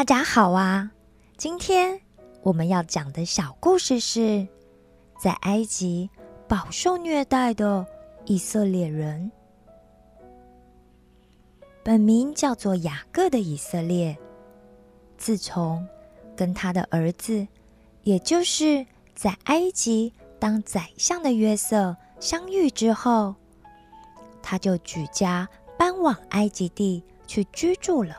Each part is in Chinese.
大家好啊！今天我们要讲的小故事是，在埃及饱受虐待的以色列人。本名叫做雅各的以色列，自从跟他的儿子，也就是在埃及当宰相的约瑟相遇之后，他就举家搬往埃及地去居住了。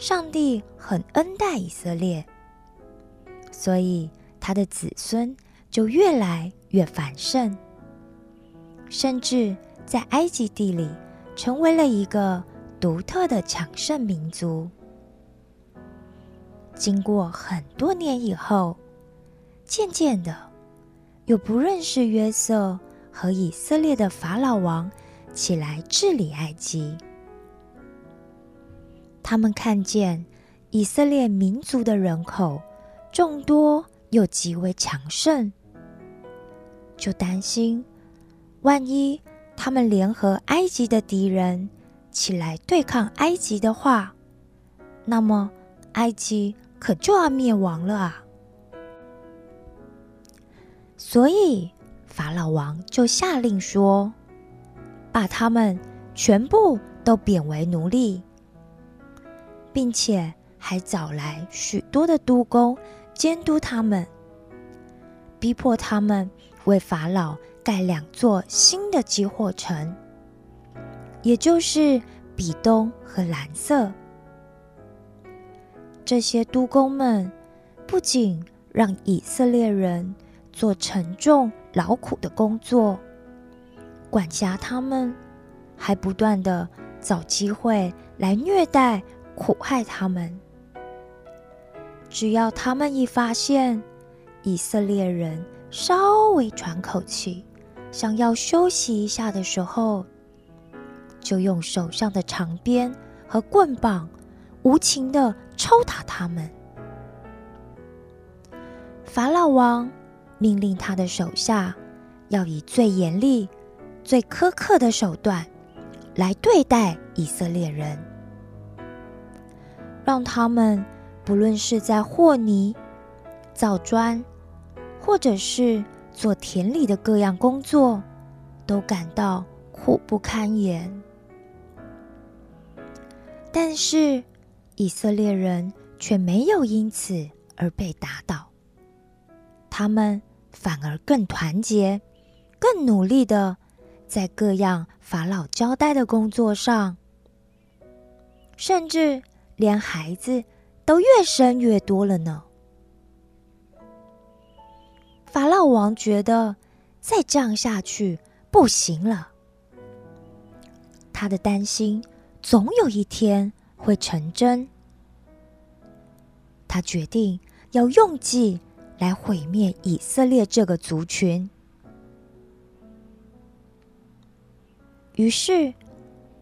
上帝很恩待以色列，所以他的子孙就越来越繁盛，甚至在埃及地里成为了一个独特的强盛民族。经过很多年以后，渐渐的，有不认识约瑟和以色列的法老王起来治理埃及。他们看见以色列民族的人口众多又极为强盛，就担心，万一他们联合埃及的敌人起来对抗埃及的话，那么埃及可就要灭亡了啊！所以法老王就下令说，把他们全部都贬为奴隶。并且还找来许多的督工监督他们，逼迫他们为法老盖两座新的集火城，也就是比东和蓝色。这些督工们不仅让以色列人做沉重劳苦的工作，管辖他们，还不断的找机会来虐待。苦害他们。只要他们一发现以色列人稍微喘口气，想要休息一下的时候，就用手上的长鞭和棍棒无情的抽打他们。法老王命令他的手下要以最严厉、最苛刻的手段来对待以色列人。让他们不论是在和泥、造砖，或者是做田里的各样工作，都感到苦不堪言。但是以色列人却没有因此而被打倒，他们反而更团结、更努力的在各样法老交代的工作上，甚至。连孩子都越生越多了呢。法老王觉得再这样下去不行了，他的担心总有一天会成真。他决定要用计来毁灭以色列这个族群。于是，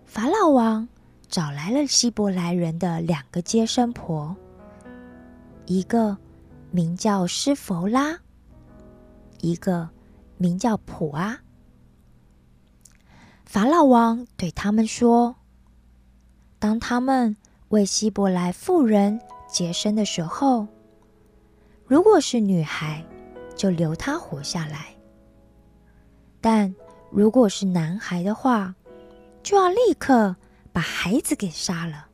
法老王。找来了希伯来人的两个接生婆，一个名叫施弗拉，一个名叫普阿。法老王对他们说：“当他们为希伯来妇人接生的时候，如果是女孩，就留她活下来；但如果是男孩的话，就要立刻。”把孩子给杀了。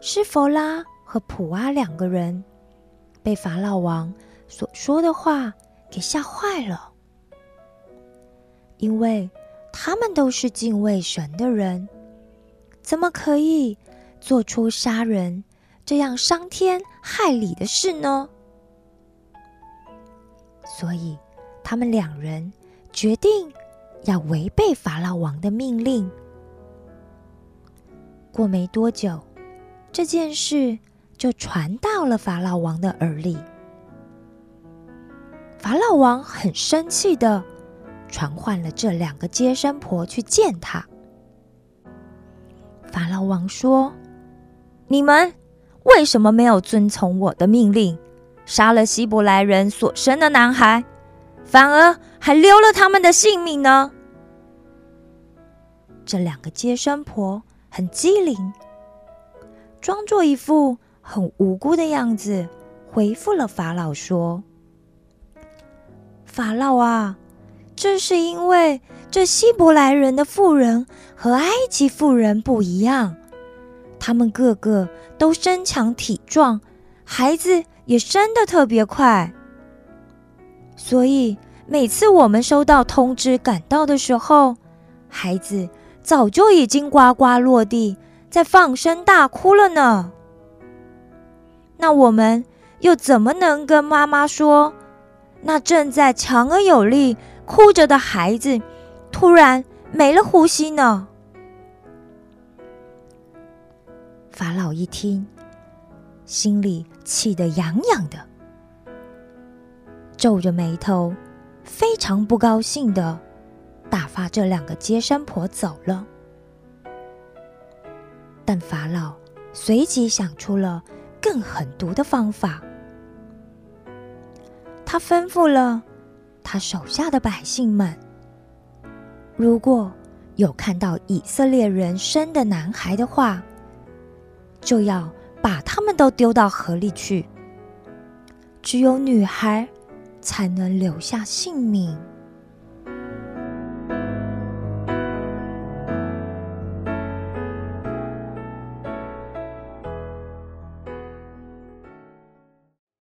施弗拉和普阿两个人被法老王所说的话给吓坏了，因为他们都是敬畏神的人，怎么可以做出杀人这样伤天害理的事呢？所以，他们两人决定。要违背法老王的命令。过没多久，这件事就传到了法老王的耳里。法老王很生气的传唤了这两个接生婆去见他。法老王说：“你们为什么没有遵从我的命令，杀了希伯来人所生的男孩？”反而还留了他们的性命呢。这两个接生婆很机灵，装作一副很无辜的样子，回复了法老说：“法老啊，这是因为这希伯来人的妇人和埃及妇人不一样，他们个个都身强体壮，孩子也生得特别快，所以。”每次我们收到通知赶到的时候，孩子早就已经呱呱落地，在放声大哭了呢。那我们又怎么能跟妈妈说，那正在强而有力哭着的孩子突然没了呼吸呢？法老一听，心里气得痒痒的，皱着眉头。非常不高兴的打发这两个接生婆走了，但法老随即想出了更狠毒的方法。他吩咐了他手下的百姓们：如果有看到以色列人生的男孩的话，就要把他们都丢到河里去；只有女孩。才能留下姓名。